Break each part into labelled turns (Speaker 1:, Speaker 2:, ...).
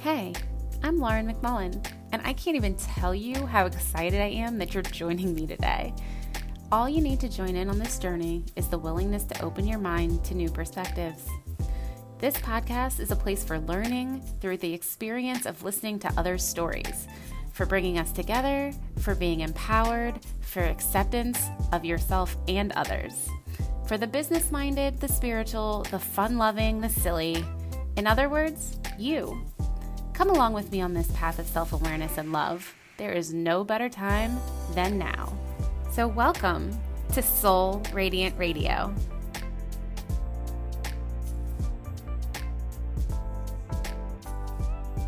Speaker 1: Hey, I'm Lauren McMullen, and I can't even tell you how excited I am that you're joining me today. All you need to join in on this journey is the willingness to open your mind to new perspectives. This podcast is a place for learning through the experience of listening to others' stories, for bringing us together, for being empowered, for acceptance of yourself and others. For the business minded, the spiritual, the fun loving, the silly. In other words, you. Come along with me on this path of self awareness and love. There is no better time than now. So, welcome to Soul Radiant Radio.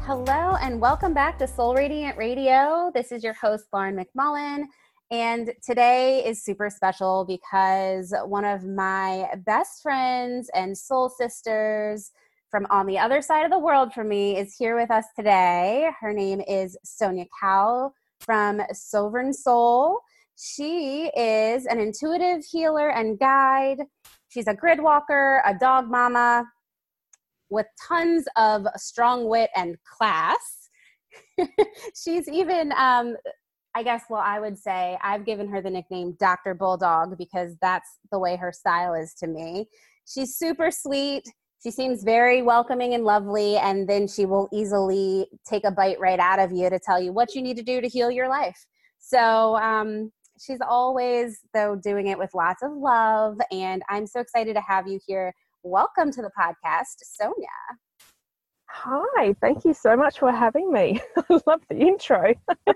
Speaker 1: Hello, and welcome back to Soul Radiant Radio. This is your host, Lauren McMullen. And today is super special because one of my best friends and soul sisters, from on the other side of the world for me is here with us today. Her name is Sonia Cowell from Sovereign Soul. She is an intuitive healer and guide. She's a grid walker, a dog mama with tons of strong wit and class. She's even, um, I guess, well, I would say I've given her the nickname Dr. Bulldog because that's the way her style is to me. She's super sweet she seems very welcoming and lovely and then she will easily take a bite right out of you to tell you what you need to do to heal your life so um, she's always though doing it with lots of love and i'm so excited to have you here welcome to the podcast sonia
Speaker 2: Hi, thank you so much for having me. I love the intro.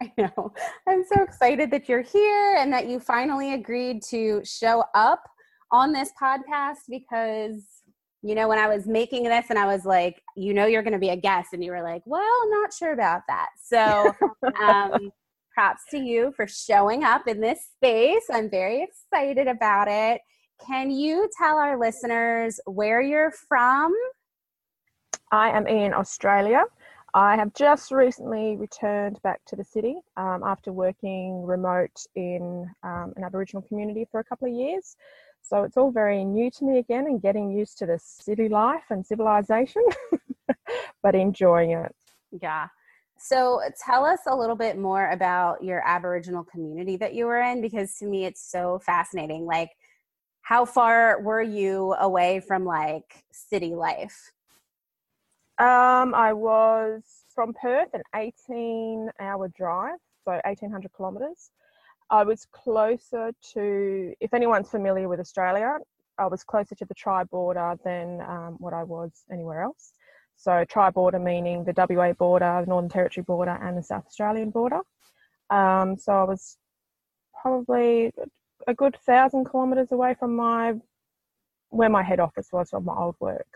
Speaker 1: I know. I'm so excited that you're here and that you finally agreed to show up on this podcast because you know, when I was making this and I was like, you know, you're going to be a guest, and you were like, well, I'm not sure about that. So, um, props to you for showing up in this space. I'm very excited about it. Can you tell our listeners where you're from?
Speaker 2: I am in Australia. I have just recently returned back to the city um, after working remote in um, an Aboriginal community for a couple of years. So it's all very new to me again and getting used to the city life and civilization, but enjoying it.
Speaker 1: Yeah. So tell us a little bit more about your Aboriginal community that you were in because to me it's so fascinating. Like, how far were you away from like city life?
Speaker 2: Um, I was from Perth, an 18 hour drive, so 1800 kilometers. I was closer to, if anyone's familiar with Australia, I was closer to the tri border than um, what I was anywhere else. So, tri border meaning the WA border, the Northern Territory border, and the South Australian border. Um, so, I was probably a good thousand kilometres away from my where my head office was from my old work.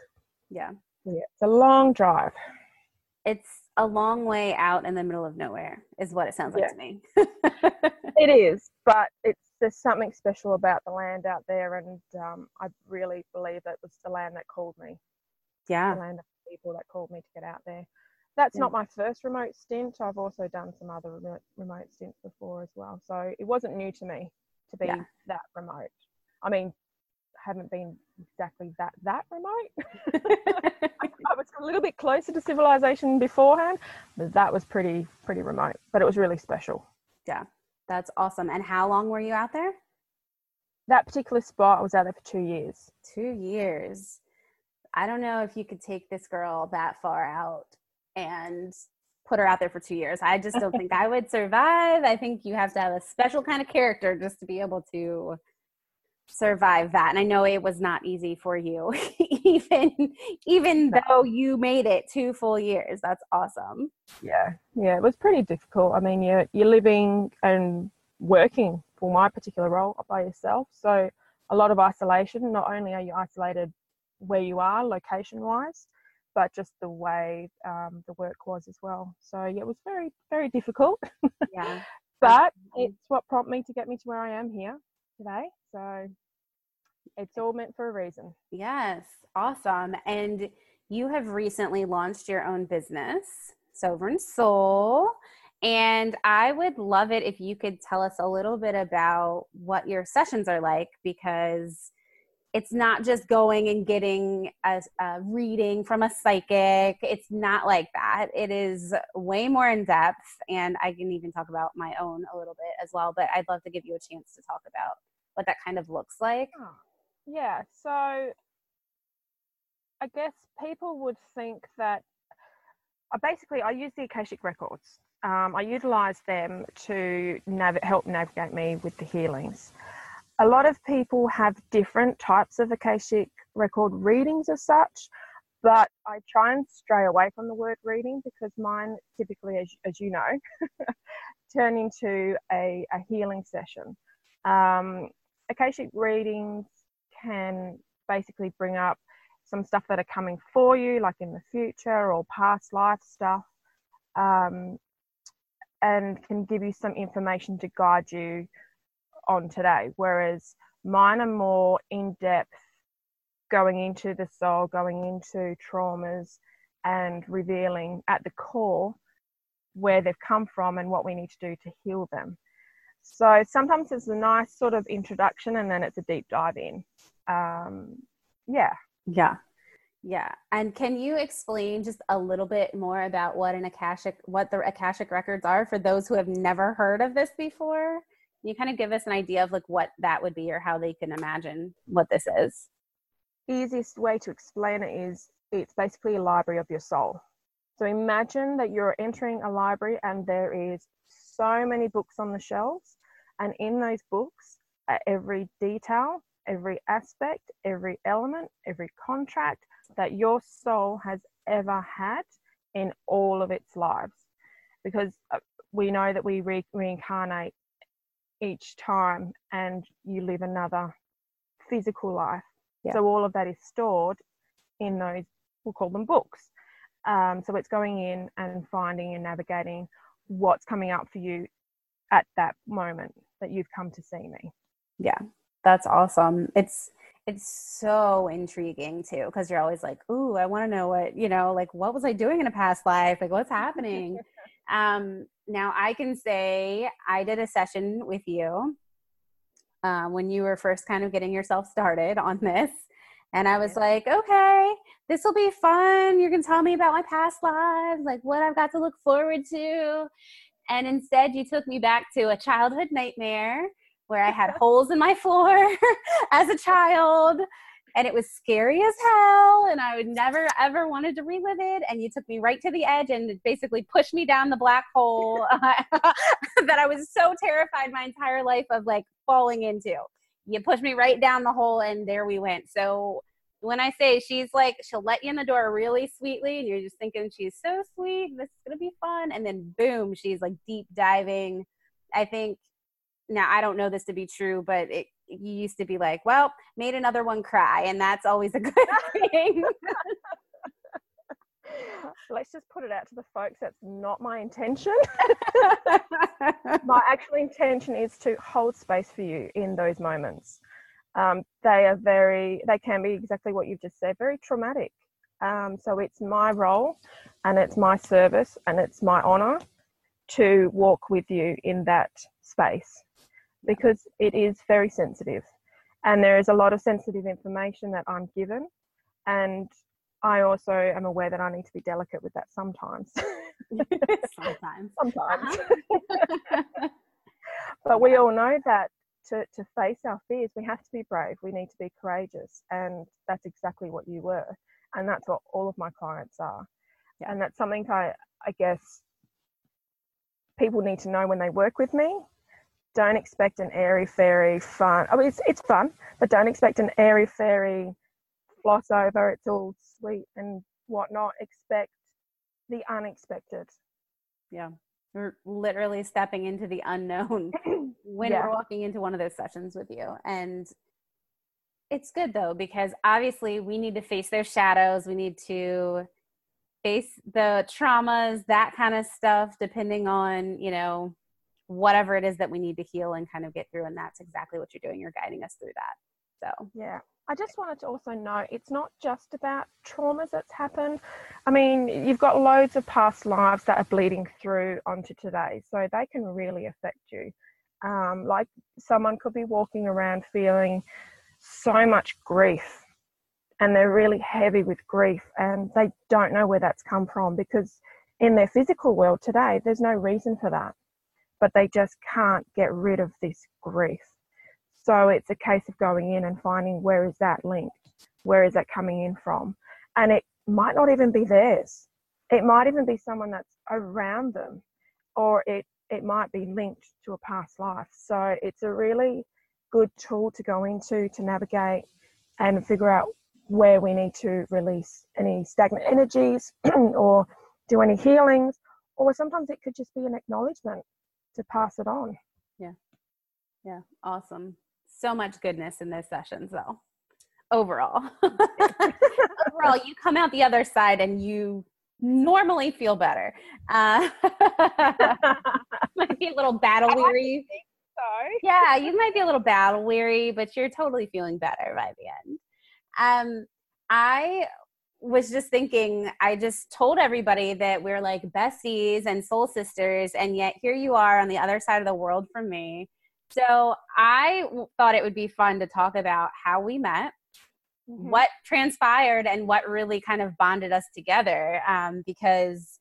Speaker 1: Yeah.
Speaker 2: Yeah, it's a long drive.
Speaker 1: It's a long way out in the middle of nowhere, is what it sounds like yeah. to me.
Speaker 2: it is, but it's there's something special about the land out there, and um, I really believe that was the land that called me.
Speaker 1: Yeah,
Speaker 2: the land of people that called me to get out there. That's yeah. not my first remote stint. I've also done some other remote, remote stints before as well, so it wasn't new to me to be yeah. that remote. I mean, haven't been exactly that that remote. I was a little bit closer to civilization beforehand, but that was pretty pretty remote. But it was really special.
Speaker 1: Yeah, that's awesome. And how long were you out there?
Speaker 2: That particular spot, I was out there for two years.
Speaker 1: Two years. I don't know if you could take this girl that far out and put her out there for two years. I just don't think I would survive. I think you have to have a special kind of character just to be able to survive that and i know it was not easy for you even even no. though you made it two full years. That's awesome.
Speaker 2: Yeah. Yeah it was pretty difficult. I mean you're you're living and working for my particular role by yourself so a lot of isolation. Not only are you isolated where you are location wise but just the way um, the work was as well. So yeah it was very very difficult.
Speaker 1: Yeah.
Speaker 2: But it's what prompted me to get me to where i am here today. So it's all meant for a reason.
Speaker 1: Yes, awesome. And you have recently launched your own business, Sovereign Soul. And I would love it if you could tell us a little bit about what your sessions are like because it's not just going and getting a, a, reading from a psychic. It's not like that. It is way more in depth. And I can even talk about my own a little bit as well. But I'd love to give you a chance to talk about what that kind of looks like.
Speaker 2: Oh, yeah. So I guess people would think that I basically I use the Akashic records. Um, I utilize them to nav- help navigate me with the healings a lot of people have different types of Akashic record readings as such, but I try and stray away from the word reading because mine typically, as, as you know, turn into a, a healing session. Um, Akashic readings can basically bring up some stuff that are coming for you, like in the future or past life stuff, um, and can give you some information to guide you on today, whereas mine are more in depth, going into the soul, going into traumas, and revealing at the core where they've come from and what we need to do to heal them. So sometimes it's a nice sort of introduction and then it's a deep dive in. Um, yeah.
Speaker 1: Yeah. Yeah. And can you explain just a little bit more about what an Akashic, what the Akashic records are for those who have never heard of this before? Can you kind of give us an idea of like what that would be or how they can imagine what this is?
Speaker 2: Easiest way to explain it is it's basically a library of your soul. So imagine that you're entering a library and there is so many books on the shelves, and in those books are every detail, every aspect, every element, every contract that your soul has ever had in all of its lives. Because uh, we know that we re- reincarnate each time and you live another physical life. Yeah. So all of that is stored in those, we'll call them books. Um, so it's going in and finding and navigating what's coming up for you at that moment that you've come to see me.
Speaker 1: Yeah, that's awesome. It's it's so intriguing too because you're always like, "Ooh, I want to know what you know, like what was I doing in a past life? Like what's happening?" um, now I can say I did a session with you uh, when you were first kind of getting yourself started on this. And I was like, okay, this will be fun. You're going to tell me about my past lives, like what I've got to look forward to. And instead, you took me back to a childhood nightmare where I had holes in my floor as a child and it was scary as hell and i would never ever wanted to relive it and you took me right to the edge and basically pushed me down the black hole that i was so terrified my entire life of like falling into you pushed me right down the hole and there we went so when i say she's like she'll let you in the door really sweetly and you're just thinking she's so sweet this is gonna be fun and then boom she's like deep diving i think now I don't know this to be true, but it you used to be like, well, made another one cry, and that's always a good thing.
Speaker 2: Let's just put it out to the folks. That's not my intention. my actual intention is to hold space for you in those moments. Um, they are very, they can be exactly what you've just said, very traumatic. Um, so it's my role and it's my service and it's my honor to walk with you in that space because it is very sensitive and there is a lot of sensitive information that I'm given and I also am aware that I need to be delicate with that sometimes.
Speaker 1: sometimes.
Speaker 2: sometimes. Uh-huh. but we all know that to, to face our fears, we have to be brave. We need to be courageous. And that's exactly what you were. And that's what all of my clients are. Yeah. And that's something I, I guess people need to know when they work with me don't expect an airy fairy fun. I mean, it's it's fun, but don't expect an airy fairy floss over. It's all sweet and whatnot. Expect the unexpected.
Speaker 1: Yeah, we're literally stepping into the unknown when yeah. we're walking into one of those sessions with you, and it's good though because obviously we need to face those shadows. We need to face the traumas, that kind of stuff, depending on you know whatever it is that we need to heal and kind of get through. And that's exactly what you're doing. You're guiding us through that. So,
Speaker 2: yeah. I just wanted to also note it's not just about traumas that's happened. I mean, you've got loads of past lives that are bleeding through onto today, so they can really affect you. Um, like someone could be walking around feeling so much grief and they're really heavy with grief and they don't know where that's come from because in their physical world today, there's no reason for that. But they just can't get rid of this grief. So it's a case of going in and finding where is that linked? Where is that coming in from? And it might not even be theirs. It might even be someone that's around them, or it, it might be linked to a past life. So it's a really good tool to go into to navigate and figure out where we need to release any stagnant energies or do any healings, or sometimes it could just be an acknowledgement to pass it on.
Speaker 1: Yeah. Yeah. Awesome. So much goodness in those sessions, though. Overall, overall, you come out the other side and you normally feel better. Uh, might be a little battle weary.
Speaker 2: So.
Speaker 1: Yeah, you might be a little battle weary, but you're totally feeling better by the end. Um, I was just thinking, I just told everybody that we're like besties and soul sisters, and yet here you are on the other side of the world from me. So I thought it would be fun to talk about how we met, mm-hmm. what transpired, and what really kind of bonded us together. Um, because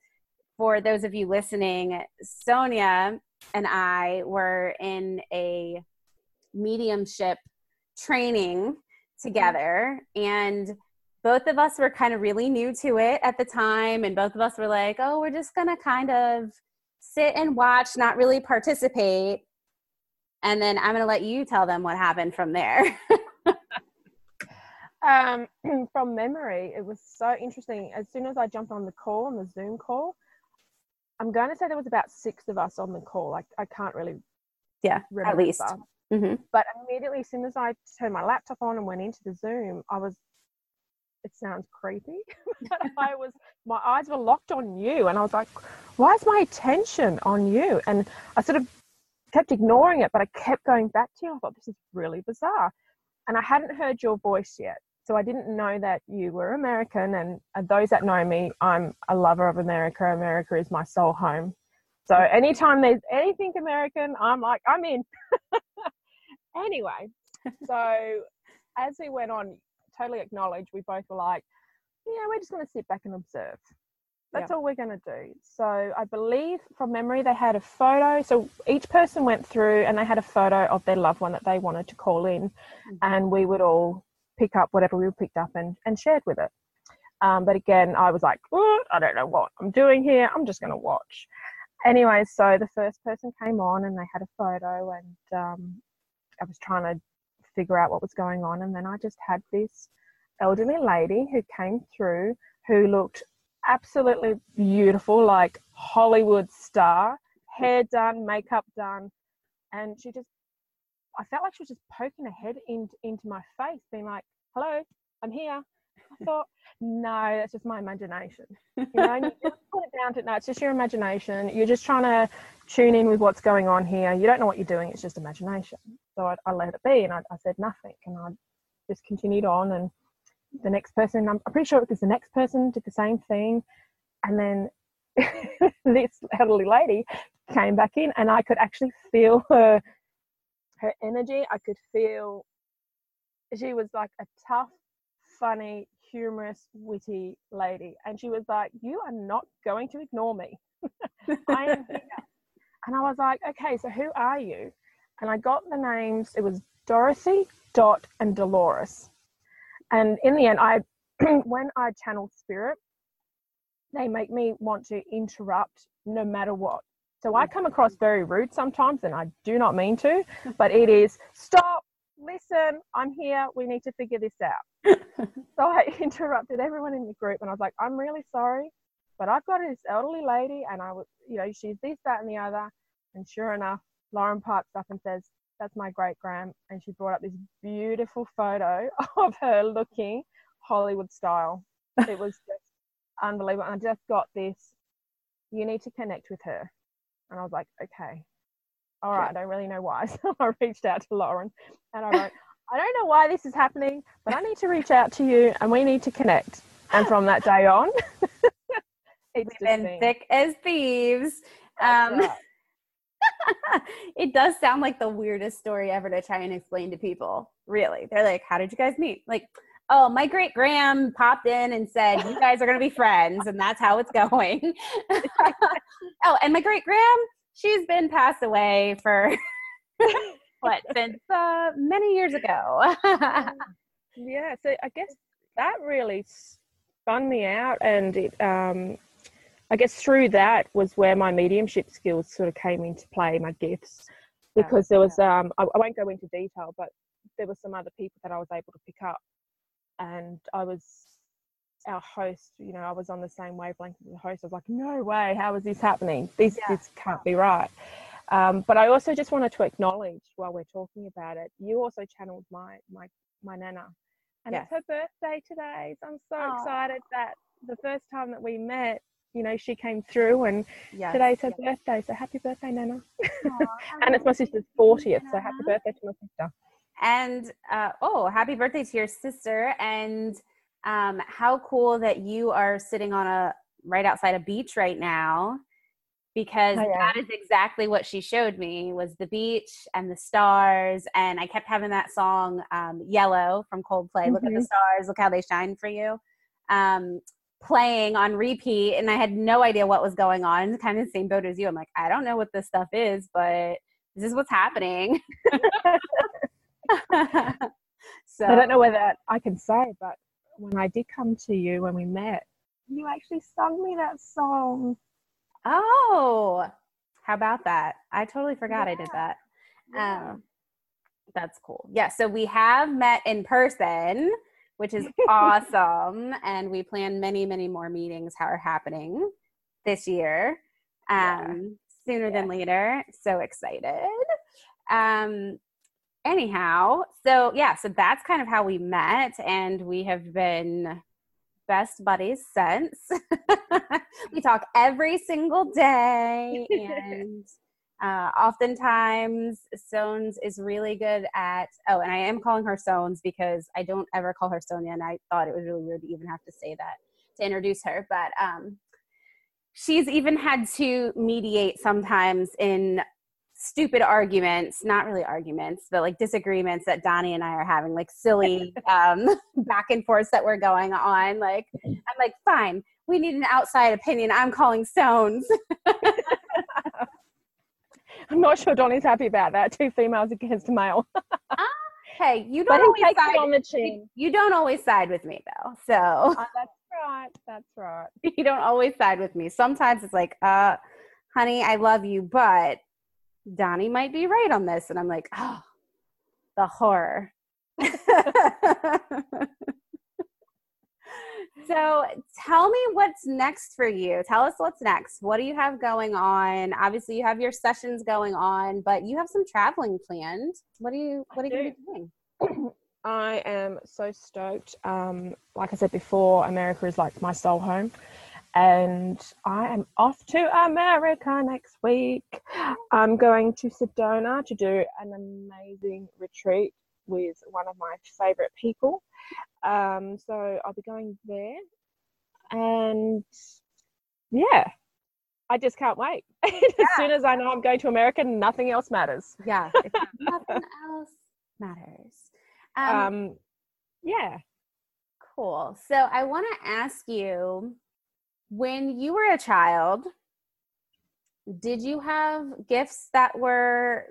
Speaker 1: for those of you listening, Sonia and I were in a mediumship training mm-hmm. together, and both of us were kind of really new to it at the time and both of us were like oh we're just gonna kind of sit and watch not really participate and then i'm gonna let you tell them what happened from there
Speaker 2: um, from memory it was so interesting as soon as i jumped on the call on the zoom call i'm going to say there was about six of us on the call i, I can't really
Speaker 1: yeah at least
Speaker 2: mm-hmm. but immediately as soon as i turned my laptop on and went into the zoom i was it sounds creepy, but I was, my eyes were locked on you. And I was like, why is my attention on you? And I sort of kept ignoring it, but I kept going back to you. I thought, this is really bizarre. And I hadn't heard your voice yet. So I didn't know that you were American. And those that know me, I'm a lover of America. America is my soul home. So anytime there's anything American, I'm like, I'm in. anyway, so as we went on, totally acknowledged, we both were like, yeah, we're just going to sit back and observe. That's yeah. all we're going to do. So I believe from memory they had a photo. So each person went through and they had a photo of their loved one that they wanted to call in, mm-hmm. and we would all pick up whatever we picked up and, and shared with it. Um, but again, I was like, I don't know what I'm doing here. I'm just going to watch. Anyway, so the first person came on and they had a photo, and um, I was trying to figure out what was going on. And then I just had this elderly lady who came through who looked absolutely beautiful, like Hollywood star, hair done, makeup done. And she just, I felt like she was just poking her head in, into my face, being like, hello, I'm here. I thought, no, that's just my imagination. You know, you put it down to no, it's just your imagination. You're just trying to tune in with what's going on here. You don't know what you're doing. It's just imagination. So I, I let it be, and I, I, said nothing, and I just continued on. And the next person, I'm, pretty sure because the next person did the same thing, and then this elderly lady came back in, and I could actually feel her her energy. I could feel she was like a tough funny, humorous, witty lady. And she was like, You are not going to ignore me. I am here. And I was like, Okay, so who are you? And I got the names, it was Dorothy, Dot, and Dolores. And in the end, I when I channel spirit, they make me want to interrupt no matter what. So I come across mm-hmm. very rude sometimes, and I do not mean to, but it is stop, listen, I'm here, we need to figure this out. so I interrupted everyone in the group and I was like, I'm really sorry, but I've got this elderly lady and I was, you know, she's this, that, and the other. And sure enough, Lauren pipes up and says, That's my great grand. And she brought up this beautiful photo of her looking Hollywood style. It was just unbelievable. And I just got this, you need to connect with her. And I was like, Okay, all right, I don't really know why. So I reached out to Lauren and I wrote, I don't know why this is happening, but I need to reach out to you and we need to connect. And from that day on,
Speaker 1: it's been, been thick as thieves. Um, it does sound like the weirdest story ever to try and explain to people. really? They're like, how did you guys meet? Like, oh, my great Graham popped in and said, you guys are going to be friends, and that's how it's going. oh, and my great Graham, she's been passed away for what since uh, many years ago.
Speaker 2: yeah, so I guess that really spun me out, and it, um, I guess through that was where my mediumship skills sort of came into play, my gifts, because there was um, I, I won't go into detail, but there were some other people that I was able to pick up, and I was our host, you know, I was on the same wavelength as the host. I was like, no way, how is this happening? This yeah. this can't be right. Um, but I also just wanted to acknowledge while we're talking about it, you also channeled my my my nana, and yes. it's her birthday today. So I'm so Aww. excited that the first time that we met, you know, she came through, and yes. today's her yes. birthday. So happy birthday, Nana! Aww, and it's my sister's 40th, so happy birthday to my sister.
Speaker 1: And uh, oh, happy birthday to your sister! And um, how cool that you are sitting on a right outside a beach right now because oh, yeah. that is exactly what she showed me was the beach and the stars and i kept having that song um, yellow from coldplay mm-hmm. look at the mm-hmm. stars look how they shine for you um, playing on repeat and i had no idea what was going on kind of the same boat as you i'm like i don't know what this stuff is but this is what's happening
Speaker 2: so i don't know whether i can say but when i did come to you when we met you actually sung me that song
Speaker 1: Oh, how about that? I totally forgot yeah. I did that. Yeah. Um, that's cool. Yeah, so we have met in person, which is awesome, and we plan many, many more meetings are happening this year. Um, yeah. sooner than later. So excited. Um, anyhow, so yeah, so that's kind of how we met, and we have been best buddies since. we talk every single day, and uh, oftentimes Stones is really good at. Oh, and I am calling her Stones because I don't ever call her Sonia, and I thought it was really weird to even have to say that to introduce her. But um, she's even had to mediate sometimes in stupid arguments, not really arguments, but like disagreements that Donnie and I are having, like silly um, back and forths that we're going on. Like, I'm like, fine, we need an outside opinion. I'm calling Stones.
Speaker 2: I'm not sure Donnie's happy about that. Two females against a male. uh,
Speaker 1: hey, you don't always side on the chin. You don't always side with me though. So uh,
Speaker 2: that's right. That's right.
Speaker 1: You don't always side with me. Sometimes it's like, uh, honey, I love you, but Donnie might be right on this. And I'm like, oh, the horror. so tell me what's next for you. Tell us what's next. What do you have going on? Obviously, you have your sessions going on, but you have some traveling planned. What are you What are you doing?
Speaker 2: I am so stoked. Um, like I said before, America is like my soul home and I am off to America next week. I'm going to Sedona to do an amazing retreat with one of my favorite people. Um, so I'll be going there, and yeah, I just can't wait. as soon as I know I'm going to America, nothing else matters.
Speaker 1: Yeah, nothing else matters. Um,
Speaker 2: um, yeah.
Speaker 1: Cool. So I want to ask you when you were a child, did you have gifts that were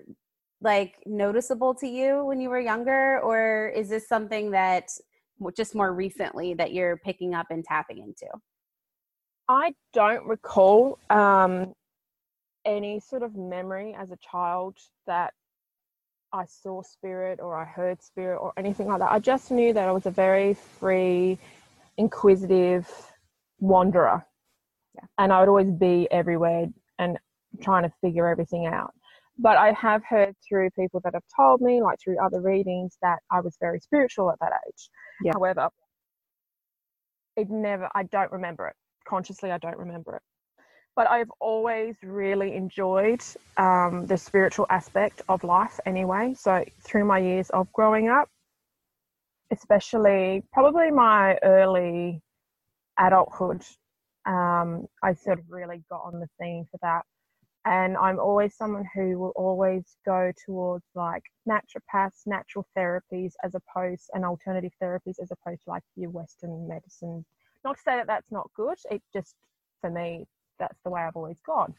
Speaker 1: like noticeable to you when you were younger or is this something that just more recently that you're picking up and tapping into
Speaker 2: i don't recall um, any sort of memory as a child that i saw spirit or i heard spirit or anything like that i just knew that i was a very free inquisitive wanderer. Yeah. And I would always be everywhere and trying to figure everything out. But I have heard through people that have told me, like through other readings, that I was very spiritual at that age. Yeah. However, it never, I don't remember it. Consciously, I don't remember it. But I've always really enjoyed um, the spiritual aspect of life anyway. So through my years of growing up, especially probably my early adulthood, um, I sort of really got on the scene for that. And I'm always someone who will always go towards like naturopaths, natural therapies, as opposed and alternative therapies, as opposed to like your Western medicine. Not to say that that's not good. It just for me, that's the way I've always gone.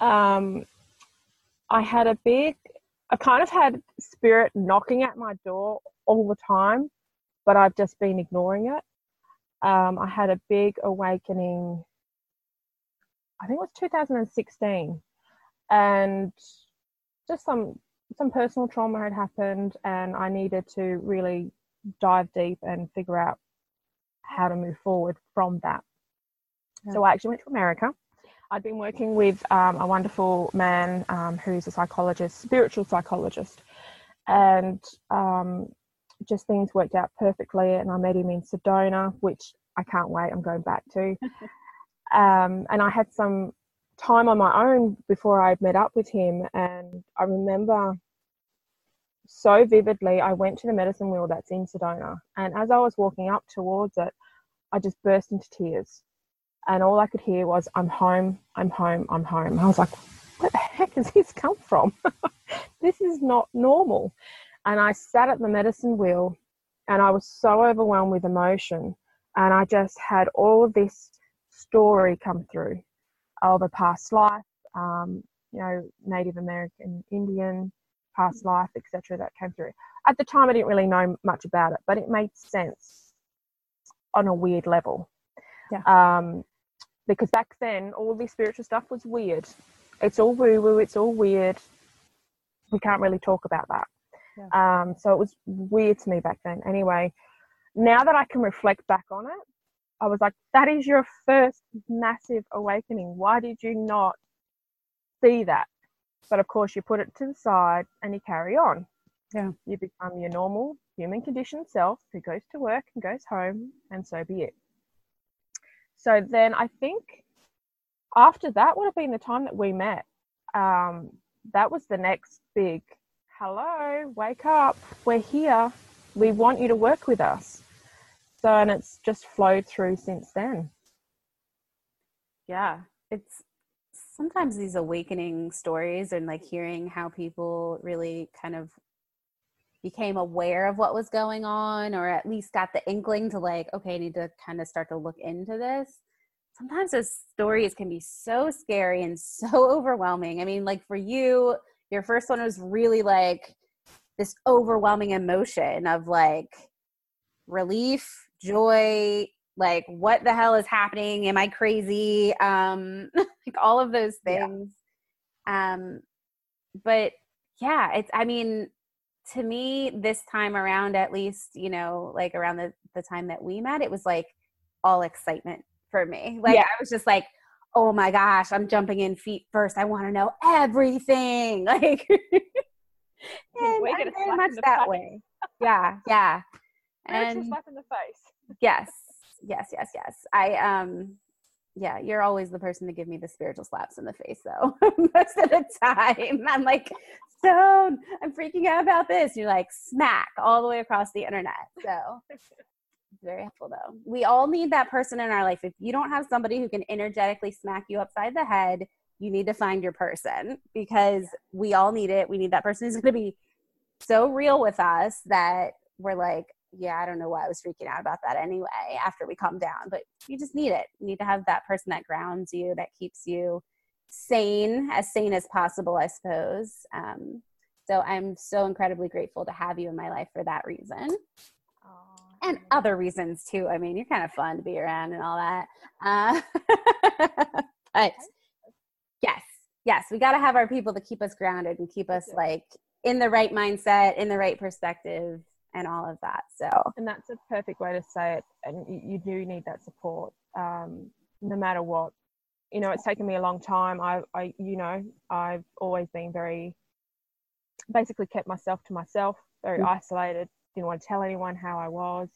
Speaker 2: Um, I had a big, I kind of had spirit knocking at my door all the time, but I've just been ignoring it. Um, I had a big awakening. I think it was 2016 and just some some personal trauma had happened and I needed to really dive deep and figure out how to move forward from that. Yeah. So I actually went to America. I'd been working with um, a wonderful man um, who's a psychologist, spiritual psychologist, and um, just things worked out perfectly. And I met him in Sedona, which I can't wait. I'm going back to. Um, and I had some time on my own before I'd met up with him. And I remember so vividly, I went to the medicine wheel that's in Sedona. And as I was walking up towards it, I just burst into tears. And all I could hear was, I'm home, I'm home, I'm home. I was like, where the heck has this come from? this is not normal. And I sat at the medicine wheel and I was so overwhelmed with emotion. And I just had all of this story come through of a past life, um, you know, Native American, Indian, past life, etc. that came through. At the time, I didn't really know much about it, but it made sense on a weird level. Yeah. Um, because back then, all this spiritual stuff was weird. It's all woo woo, it's all weird. We can't really talk about that. Yeah. Um, so it was weird to me back then. Anyway, now that I can reflect back on it, I was like, that is your first massive awakening. Why did you not see that? But of course, you put it to the side and you carry on.
Speaker 1: Yeah.
Speaker 2: You become your normal human conditioned self who goes to work and goes home, and so be it. So then I think after that would have been the time that we met. Um, that was the next big hello, wake up, we're here, we want you to work with us. So, and it's just flowed through since then.
Speaker 1: Yeah, it's sometimes these awakening stories and like hearing how people really kind of became aware of what was going on or at least got the inkling to like okay i need to kind of start to look into this sometimes those stories can be so scary and so overwhelming i mean like for you your first one was really like this overwhelming emotion of like relief joy like what the hell is happening? Am i crazy? Um like all of those things. Yeah. um but yeah it's i mean to me this time around at least you know like around the the time that we met it was like all excitement for me. Like yeah. i was just like oh my gosh i'm jumping in feet first. I want to know everything. Like and I'm very much that way. Yeah yeah
Speaker 2: and slap in the face.
Speaker 1: Yes. Yes yes yes. I um yeah you're always the person to give me the spiritual slaps in the face though. Most of the time i'm like stone i'm freaking out about this. You're like smack all the way across the internet. So very helpful though. We all need that person in our life. If you don't have somebody who can energetically smack you upside the head you need to find your person because we all need it. We need that person who's going to be so real with us that we're like yeah, I don't know why I was freaking out about that anyway after we calm down. But you just need it. You need to have that person that grounds you, that keeps you sane, as sane as possible, I suppose. Um, so I'm so incredibly grateful to have you in my life for that reason. and other reasons too. I mean, you're kind of fun to be around and all that. Uh, but yes, yes, we got to have our people to keep us grounded and keep us like in the right mindset, in the right perspective, and all of that. So,
Speaker 2: and that's a perfect way to say it. And you do need that support, um, no matter what. You know, it's taken me a long time. I, I, you know, I've always been very, basically kept myself to myself, very mm-hmm. isolated. Didn't want to tell anyone how I was,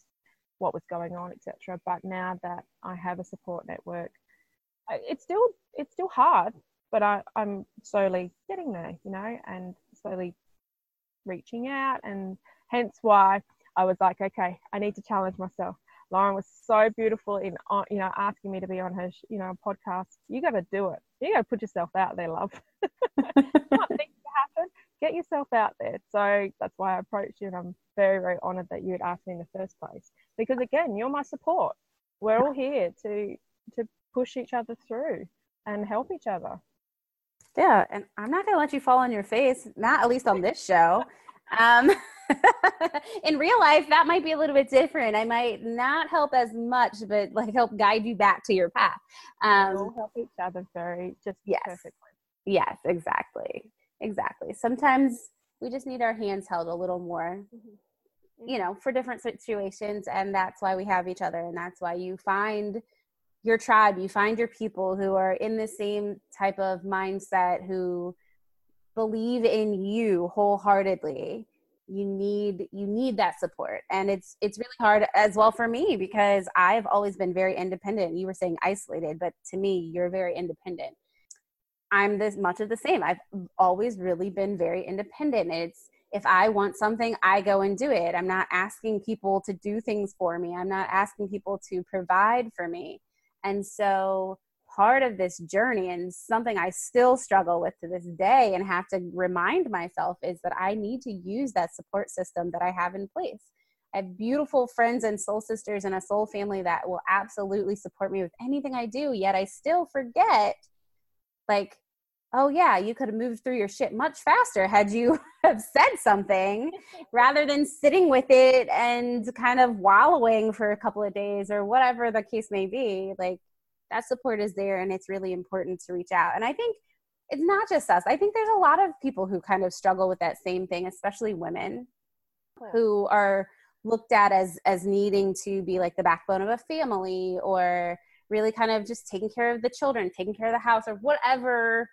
Speaker 2: what was going on, etc. But now that I have a support network, it's still it's still hard, but I, I'm slowly getting there. You know, and slowly reaching out and hence why I was like, okay, I need to challenge myself. Lauren was so beautiful in, uh, you know, asking me to be on her, you know, podcast. You got to do it. You got to put yourself out there, love. Not things happen. Get yourself out there. So that's why I approached you, and I'm very, very honored that you had asked me in the first place. Because again, you're my support. We're all here to to push each other through and help each other.
Speaker 1: Yeah, and I'm not to let you fall on your face, not at least on this show. Um, in real life, that might be a little bit different. I might not help as much, but like help guide you back to your path.
Speaker 2: Um, we'll help each other very just
Speaker 1: yes,
Speaker 2: perfectly.
Speaker 1: Yes, exactly, exactly. Sometimes we just need our hands held a little more. Mm-hmm. You know, for different situations, and that's why we have each other, and that's why you find your tribe, you find your people who are in the same type of mindset, who believe in you wholeheartedly. You need you need that support. And it's it's really hard as well for me because i've always been very independent. You were saying isolated but to me you're very independent. I'm this much of the same. I've always really been very independent. It's if i want something i go and do it. I'm not asking people to do things for me. I'm not asking people to provide for me. And so part of this journey and something I still struggle with to this day and have to remind myself is that I need to use that support system that I have in place. I have beautiful friends and soul sisters and a soul family that will absolutely support me with anything I do, yet I still forget like oh yeah you could have moved through your shit much faster had you have said something rather than sitting with it and kind of wallowing for a couple of days or whatever the case may be like that support is there and it's really important to reach out. And i think it's not just us. I think there's a lot of people who kind of struggle with that same thing especially women who are looked at as as needing to be like the backbone of a family or really kind of just taking care of the children taking care of the house or whatever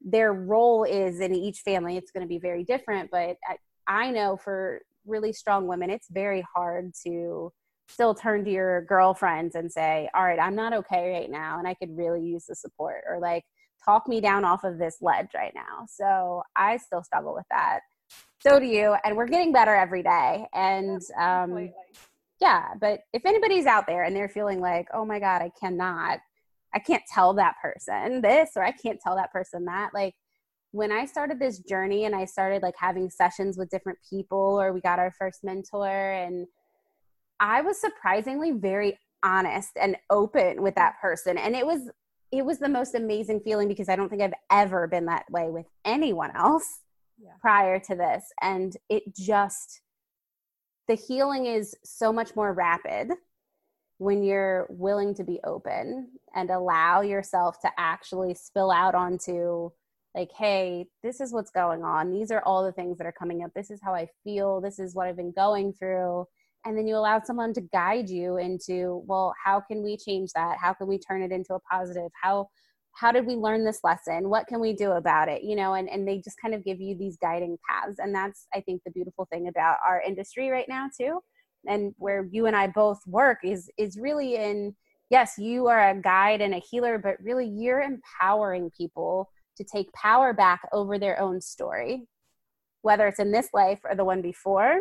Speaker 1: their role is in each family. It's going to be very different but I, I know for really strong women it's very hard to still turn to your girlfriends and say, all right, I'm not okay right now and I could really use the support or like talk me down off of this ledge right now. So I still struggle with that. So do you. And we're getting better every day. And um, yeah, but if anybody's out there and they're feeling like, oh my God, I cannot, I can't tell that person this or I can't tell that person that, like, when I started this journey and I started like having sessions with different people, or we got our first mentor, and I was surprisingly very honest and open with that person. And it was it was the most amazing feeling because I don't think I've ever been that way with anyone else yeah. prior to this. And it just the healing is so much more rapid when you're willing to be open and allow yourself to actually spill out onto like hey this is what's going on these are all the things that are coming up this is how i feel this is what i've been going through and then you allow someone to guide you into well how can we change that? How can we turn it into a positive? How how did we learn this lesson? What can we do about it? You know and, and they just kind of give you these guiding paths. And that's i think the beautiful thing about our industry right now too and where you and i both work is is really in yes you are a guide and a healer but really you're empowering people to take power back over their own story whether it's in this life or the one before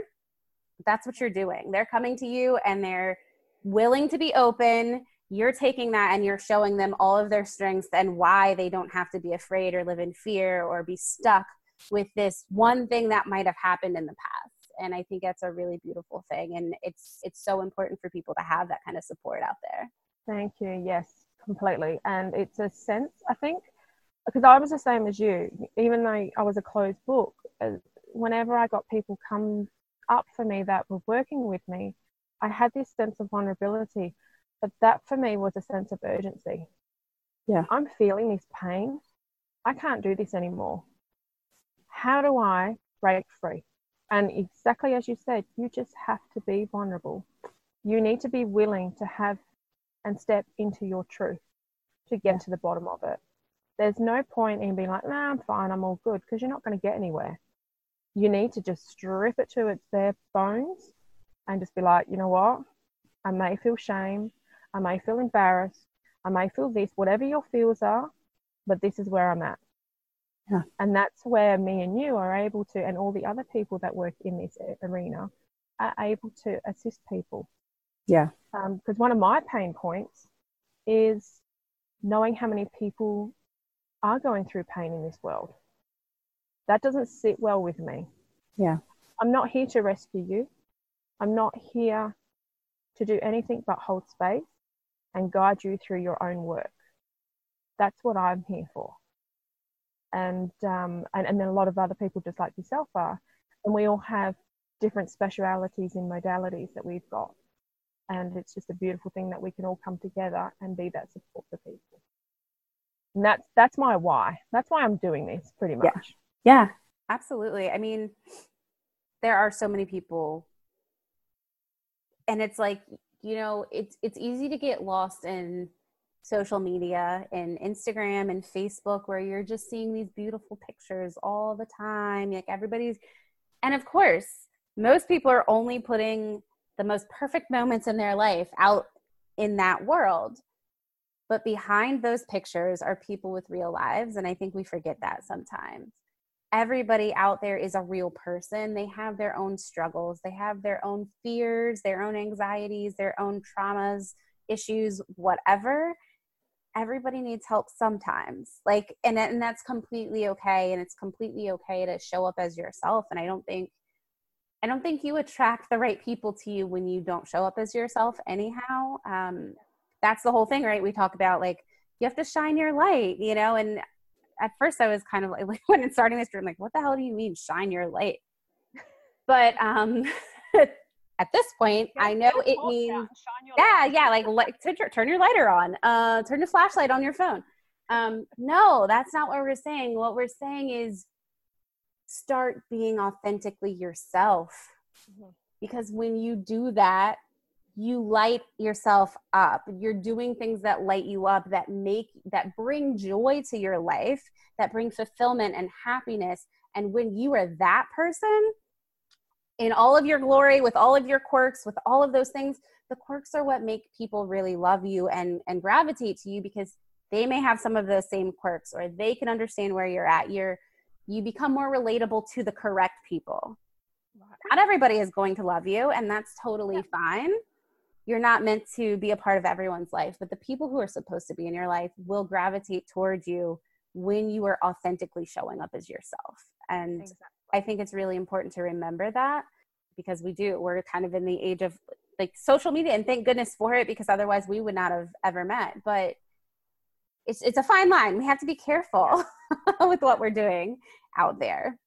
Speaker 1: that's what you're doing. They're coming to you and they're willing to be open. You're taking that and you're showing them all of their strengths and why they don't have to be afraid or live in fear or be stuck with this one thing that might have happened in the past. And I think that's a really beautiful thing. And it's it's so important for people to have that kind of support out there.
Speaker 2: Thank you. Yes, completely. And it's a sense, I think, because I was the same as you, even though I was a closed book, uh, whenever I got people come up for me that were working with me, I had this sense of vulnerability. But that for me was a sense of urgency.
Speaker 1: Yeah.
Speaker 2: I'm feeling this pain. I can't do this anymore. How do I break free? And exactly as you said, you just have to be vulnerable. You need to be willing to have and step into your truth to get yeah. to the bottom of it. There's no point in being like, nah, I'm fine, I'm all good, because you're not going to get anywhere you need to just strip it to its bare bones and just be like, you know what? I may feel shame. I may feel embarrassed. I may feel this, whatever your feels are, but this is where I'm at. Yeah. And that's where me and you are able to, and all the other people that work in this arena are able to assist people
Speaker 1: Yeah.
Speaker 2: Because um, one of my pain points is knowing how many people are going through pain in this world. That doesn't sit well with me.
Speaker 1: Yeah.
Speaker 2: I'm not here to rescue you. I'm not here to do anything but hold space and guide you through your own work. That's what I'm here for. And, um, and, and then a lot of other people just like yourself are. And we all have different specialities and modalities that we've got. And it's just a beautiful thing that we can all come together and be that support for people. And that's that's my why. That's why I'm doing this pretty much.
Speaker 1: Yeah, yeah absolutely. I mean, there are so many people and it's like, you know, it's it's easy to get lost in social media and Instagram and Facebook where you're just seeing these beautiful pictures all the time. Like everybody's and of course, most people are only putting the most perfect moments in their life out in that world. But behind those pictures are people with real lives. And I think we forget that sometimes. Everybody out there is a real person. They have their own struggles, they have their own fears, their own anxieties, their own traumas, issues, whatever. Everybody needs help sometimes. Like, and, and that's completely okay. And it's completely okay to show up as yourself. And I don't think I don't think you attract the right people to you when you don't show up as yourself anyhow. Um, that's the whole thing, right? We talk about like you have to shine your light, you know. And at first, I was kind of like when it's starting this dream, like, what the hell do you mean shine your light? But um, at this point, I know it means yeah, yeah, like like turn your lighter on, uh, turn your flashlight on your phone. Um, no, that's not what we're saying. What we're saying is start being authentically yourself. Mm-hmm. Because when you do that, you light yourself up. You're doing things that light you up, that make, that bring joy to your life, that bring fulfillment and happiness. And when you are that person, in all of your glory, with all of your quirks, with all of those things, the quirks are what make people really love you and and gravitate to you because they may have some of those same quirks or they can understand where you're at. You're you become more relatable to the correct people. Not everybody is going to love you, and that's totally fine. You're not meant to be a part of everyone's life, but the people who are supposed to be in your life will gravitate towards you when you are authentically showing up as yourself. And exactly. I think it's really important to remember that because we do, we're kind of in the age of like social media, and thank goodness for it because otherwise we would not have ever met. But it's it's a fine line. We have to be careful with what we're doing out there.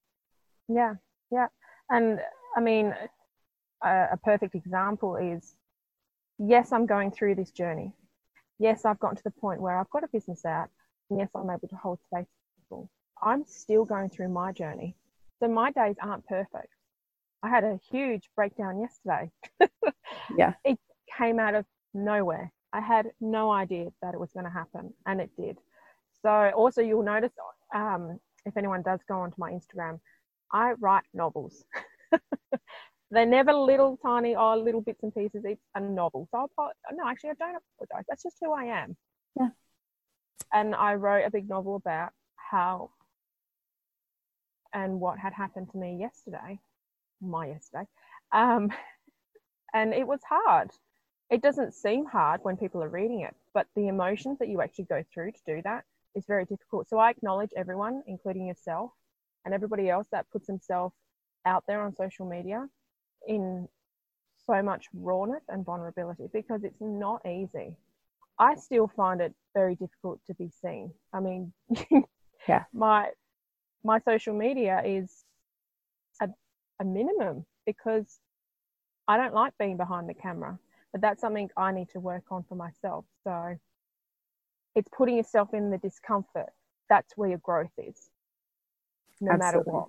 Speaker 2: Yeah, yeah, and I mean, a, a perfect example is, yes, I'm going through this journey. Yes, I've gotten to the point where I've got a business out. And yes, I'm able to hold space for people. I'm still going through my journey, so my days aren't perfect. I had a huge breakdown yesterday.
Speaker 1: yeah,
Speaker 2: it came out of nowhere. I had no idea that it was going to happen, and it did. So, also, you'll notice um, if anyone does go onto my Instagram, I write novels. They're never little tiny or oh, little bits and pieces. It's a novel. So, I'll, no, actually, I don't apologize. That's just who I am.
Speaker 1: Yeah.
Speaker 2: And I wrote a big novel about how and what had happened to me yesterday, my yesterday. Um, and it was hard it doesn't seem hard when people are reading it, but the emotions that you actually go through to do that is very difficult. So I acknowledge everyone, including yourself and everybody else that puts themselves out there on social media in so much rawness and vulnerability because it's not easy. I still find it very difficult to be seen. I mean,
Speaker 1: yeah,
Speaker 2: my my social media is a, a minimum because I don't like being behind the camera but that's something I need to work on for myself. So it's putting yourself in the discomfort. That's where your growth is, no Absolutely. matter what.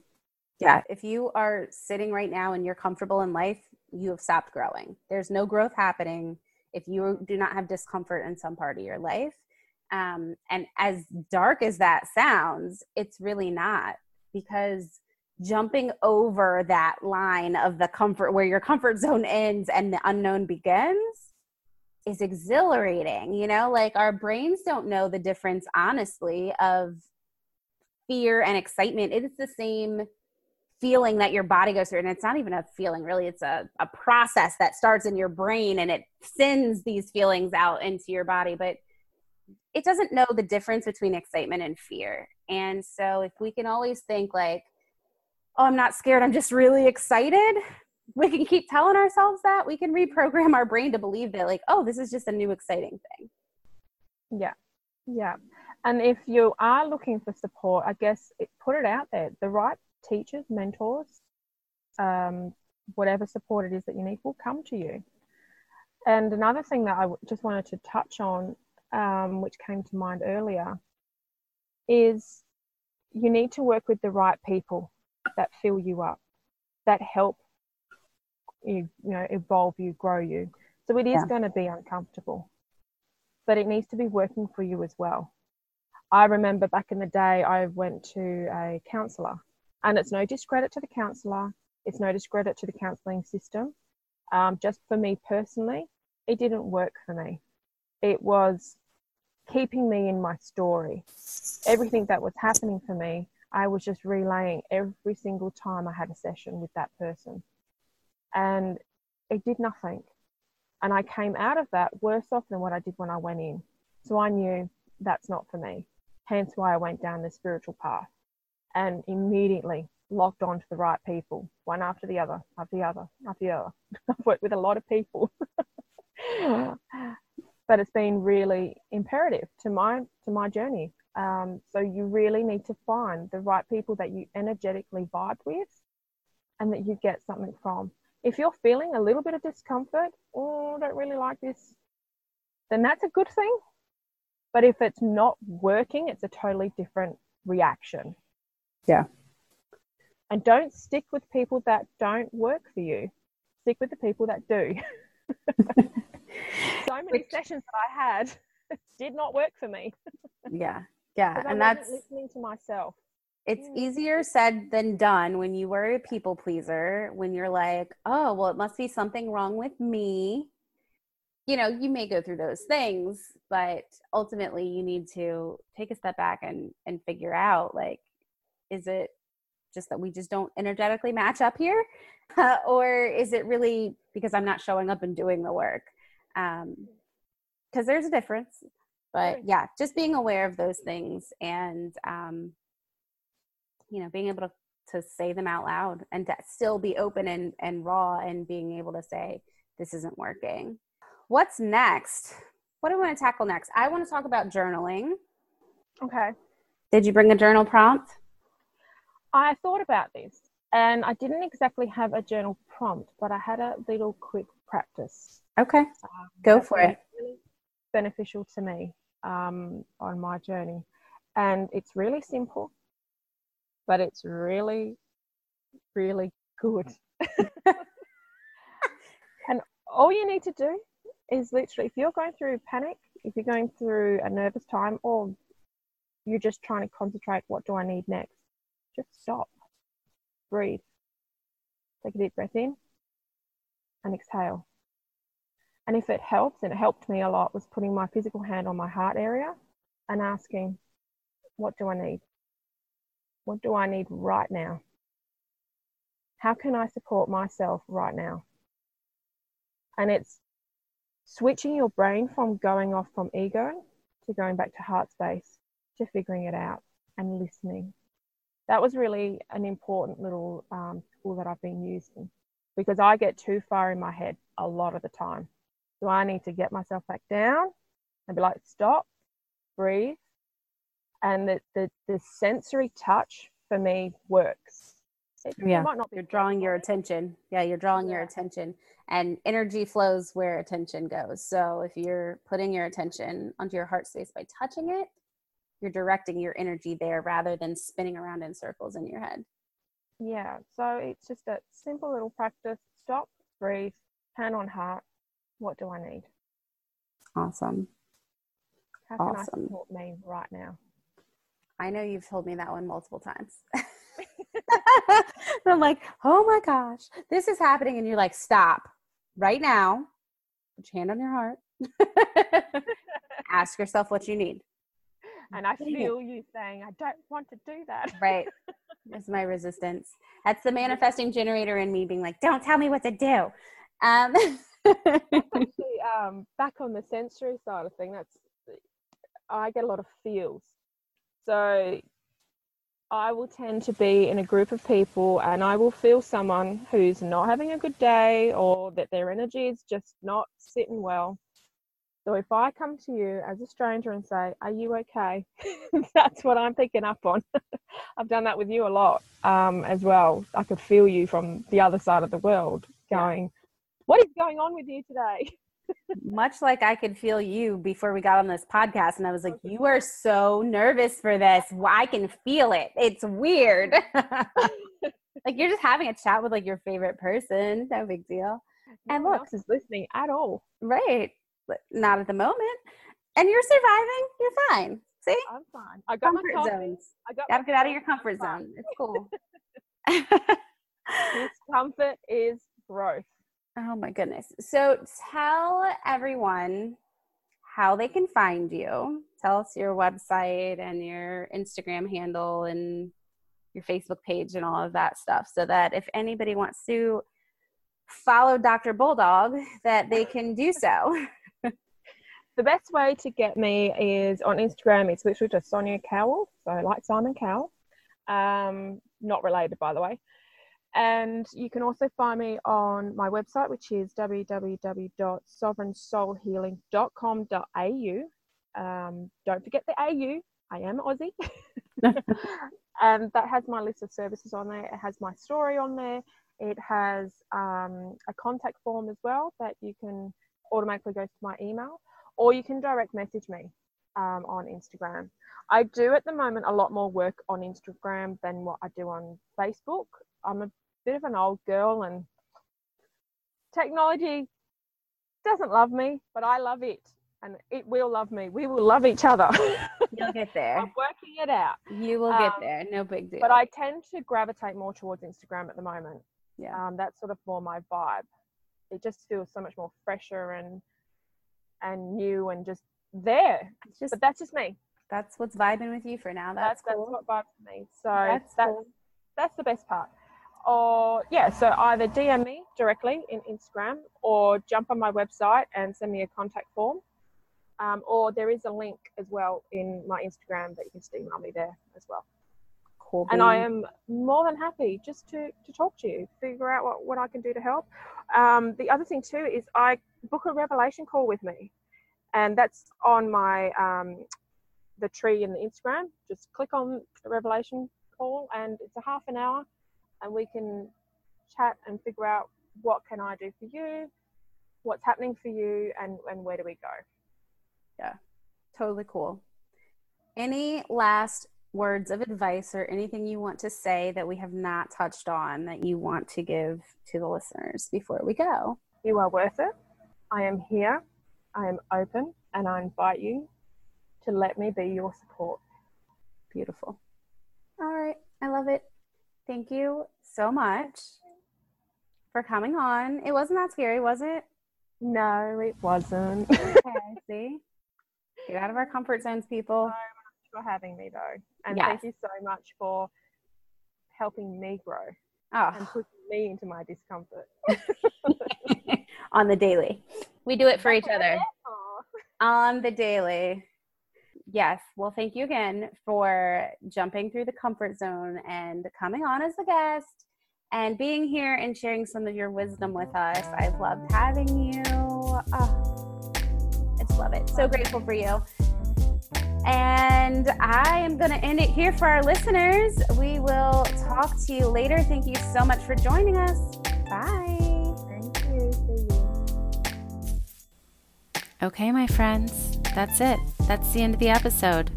Speaker 1: Yeah, if you are sitting right now and you're comfortable in life, you have stopped growing. There's no growth happening if you do not have discomfort in some part of your life. Um, and as dark as that sounds, it's really not because jumping over that line of the comfort where your comfort zone ends and the unknown begins is exhilarating you know like our brains don't know the difference honestly of fear and excitement it is the same feeling that your body goes through and it's not even a feeling really it's a, a process that starts in your brain and it sends these feelings out into your body but it doesn't know the difference between excitement and fear. And so if we can always think like oh i'm not scared i'm just really excited we can keep telling ourselves that we can reprogram our brain to believe that like oh this is just a new exciting thing.
Speaker 2: Yeah. Yeah. And if you are looking for support i guess it, put it out there the right teachers mentors um, whatever support it is that you need will come to you. And another thing that I just wanted to touch on um, which came to mind earlier is you need to work with the right people that fill you up that help you you know evolve you grow you. So it is yeah. going to be uncomfortable but it needs to be working for you as well. I remember back in the day i went to a counselor and it's no discredit to the counselor it's no discredit to the counseling system um, just for me personally it didn't work for me it was keeping me in my story everything that was happening for me i was just relaying every single time i had a session with that person and it did nothing. And I came out of that worse off than what I did when I went in. So I knew that's not for me. Hence why I went down the spiritual path and immediately locked on to the right people, one after the other, after the other, after the other. I've worked with a lot of people. but it's been really imperative to my to my journey. Um, so you really need to find the right people that you energetically vibe with and that you get something from if you're feeling a little bit of discomfort, oh, I don't really like this, then that's a good thing. But if it's not working, it's a totally different reaction.
Speaker 1: Yeah.
Speaker 2: And don't stick with people that don't work for you. Stick with the people that do. so many Which, sessions that I had did not work for me.
Speaker 1: yeah. Yeah. And that's
Speaker 2: listening to myself
Speaker 1: it's mm. easier said than done when you were a people pleaser when you're like oh well it must be something wrong with me you know you may go through those things but ultimately you need to take a step back and and figure out like is it just that we just don't energetically match up here? Uh, or is it really because i'm not showing up and doing the work? Um because there's a difference. But yeah just being aware of those things and um you know being able to to say them out loud and to still be open and and raw and being able to say this isn't working. What's next? What do i want to tackle next? I want to talk about journaling.
Speaker 2: Okay.
Speaker 1: Did you bring a journal prompt
Speaker 2: i thought about this and i didn't exactly have a journal prompt but i had a little quick practice.
Speaker 1: Okay. Um, go for it. really
Speaker 2: beneficial to me um, on my journey. And it's really simple but it's really, really good. and all you need to do is literally, if you're going through panic, if you're going through a nervous time, or you're just trying to concentrate, what do I need next? Just stop, breathe, take a deep breath in, and exhale. And if it helps, and it helped me a lot, was putting my physical hand on my heart area and asking, What do I need? What do I need right now? How can I support myself right now? And it's switching your brain from going off from ego to going back to heart space to figuring it out and listening. That was really an important little um, tool that I've been using because I get too far in my head a lot of the time. So I need to get myself back down and be like, stop, breathe, and the, the, the sensory touch for me works.
Speaker 1: It, yeah, it you're drawing your attention. Yeah, you're drawing yeah. your attention, and energy flows where attention goes. So if you're putting your attention onto your heart space by touching it, you're directing your energy there rather than spinning around in circles in your head.
Speaker 2: Yeah, so it's just a simple little practice. Stop, breathe, hand on heart. What do I need?
Speaker 1: Awesome.
Speaker 2: How can awesome. I support me right now?
Speaker 1: I know you've told me that one multiple times. I'm like, oh my gosh, this is happening. And you're like, stop right now. Put your hand on your heart. Ask yourself what you need.
Speaker 2: And I feel you saying, I don't want to do that.
Speaker 1: right. That's my resistance. That's the manifesting generator in me being like, don't tell me what to do. Um,
Speaker 2: Actually, um, back on the sensory side of thing, that's I get a lot of feels. So I will tend to be in a group of people and I will feel someone who's not having a good day or that their energy is just not sitting well. So if I come to you as a stranger and say, Are you okay? That's what I'm picking up on. I've done that with you a lot um, as well. I could feel you from the other side of the world going, yeah. What is going on with you today?
Speaker 1: Much like I could feel you before we got on this podcast, and I was like, You are so nervous for this. I can feel it. It's weird. like you're just having a chat with like your favorite person. No big deal.
Speaker 2: No and look, is listening at all.
Speaker 1: Right not at the moment. And you're surviving. You're fine. See?
Speaker 2: I'm fine. I got comfort my zones.
Speaker 1: I got Gotta get out of your comfort zone. It's cool.
Speaker 2: Discomfort is growth.
Speaker 1: Oh my goodness. So tell everyone how they can find you. Tell us your website and your Instagram handle and your Facebook page and all of that stuff so that if anybody wants to follow Dr. Bulldog that they can do so.
Speaker 2: the best way to get me is on Instagram. It's literally just Sonia Cowell, so like Simon Cowell. Um, not related, by the way. And you can also find me on my website, which is www.sovereignsoulhealing.com.au. Um, don't forget the AU. I am Aussie. and that has my list of services on there. It has my story on there. It has um, a contact form as well that you can automatically go to my email or you can direct message me um, on Instagram. I do at the moment a lot more work on Instagram than what I do on Facebook. I'm a bit of an old girl and technology doesn't love me, but I love it and it will love me. We will love each other.
Speaker 1: You'll get there.
Speaker 2: I'm working it out.
Speaker 1: You will get um, there. No big deal.
Speaker 2: But I tend to gravitate more towards Instagram at the moment.
Speaker 1: Yeah.
Speaker 2: Um, that's sort of more my vibe. It just feels so much more fresher and and new and just there. It's just, but that's just me.
Speaker 1: That's what's vibing with you for now. That's,
Speaker 2: that's,
Speaker 1: cool.
Speaker 2: that's what vibes me. So that's that's, cool. that's the best part. Or yeah, so either DM me directly in Instagram or jump on my website and send me a contact form. Um, or there is a link as well in my Instagram that you can just email me there as well. Cool. And I am more than happy just to, to talk to you, figure out what, what I can do to help. Um, the other thing too is I book a revelation call with me, and that's on my um, the tree in the Instagram. Just click on the revelation call, and it's a half an hour, and we can chat and figure out what can I do for you, what's happening for you, and and where do we go.
Speaker 1: Yeah, totally cool. Any last words of advice or anything you want to say that we have not touched on that you want to give to the listeners before we go?
Speaker 2: You are worth it. I am here. I am open and I invite you to let me be your support.
Speaker 1: Beautiful. All right. I love it. Thank you so much for coming on. It wasn't that scary, was it?
Speaker 2: No, it wasn't.
Speaker 1: okay, see? Get out of our comfort zones, people
Speaker 2: for having me though. And yes. thank you so much for helping me grow
Speaker 1: oh.
Speaker 2: and pushing me into my discomfort.
Speaker 1: On the daily. We do it for each other. On the daily. Yes. Well, thank you again for jumping through the comfort zone and coming on as a guest and being here and sharing some of your wisdom with us. I've loved having you. Oh, I just love it. So grateful for you. And I am going to end it here for our listeners. We will talk to you later. Thank you so much for joining us. Bye. Okay, my friends, that's it. That's the end of the episode.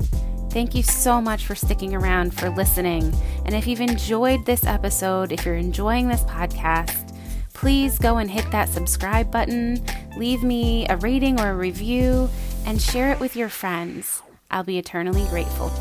Speaker 1: Thank you so much for sticking around, for listening. And if you've enjoyed this episode, if you're enjoying this podcast, please go and hit that subscribe button, leave me a rating or a review, and share it with your friends. I'll be eternally grateful.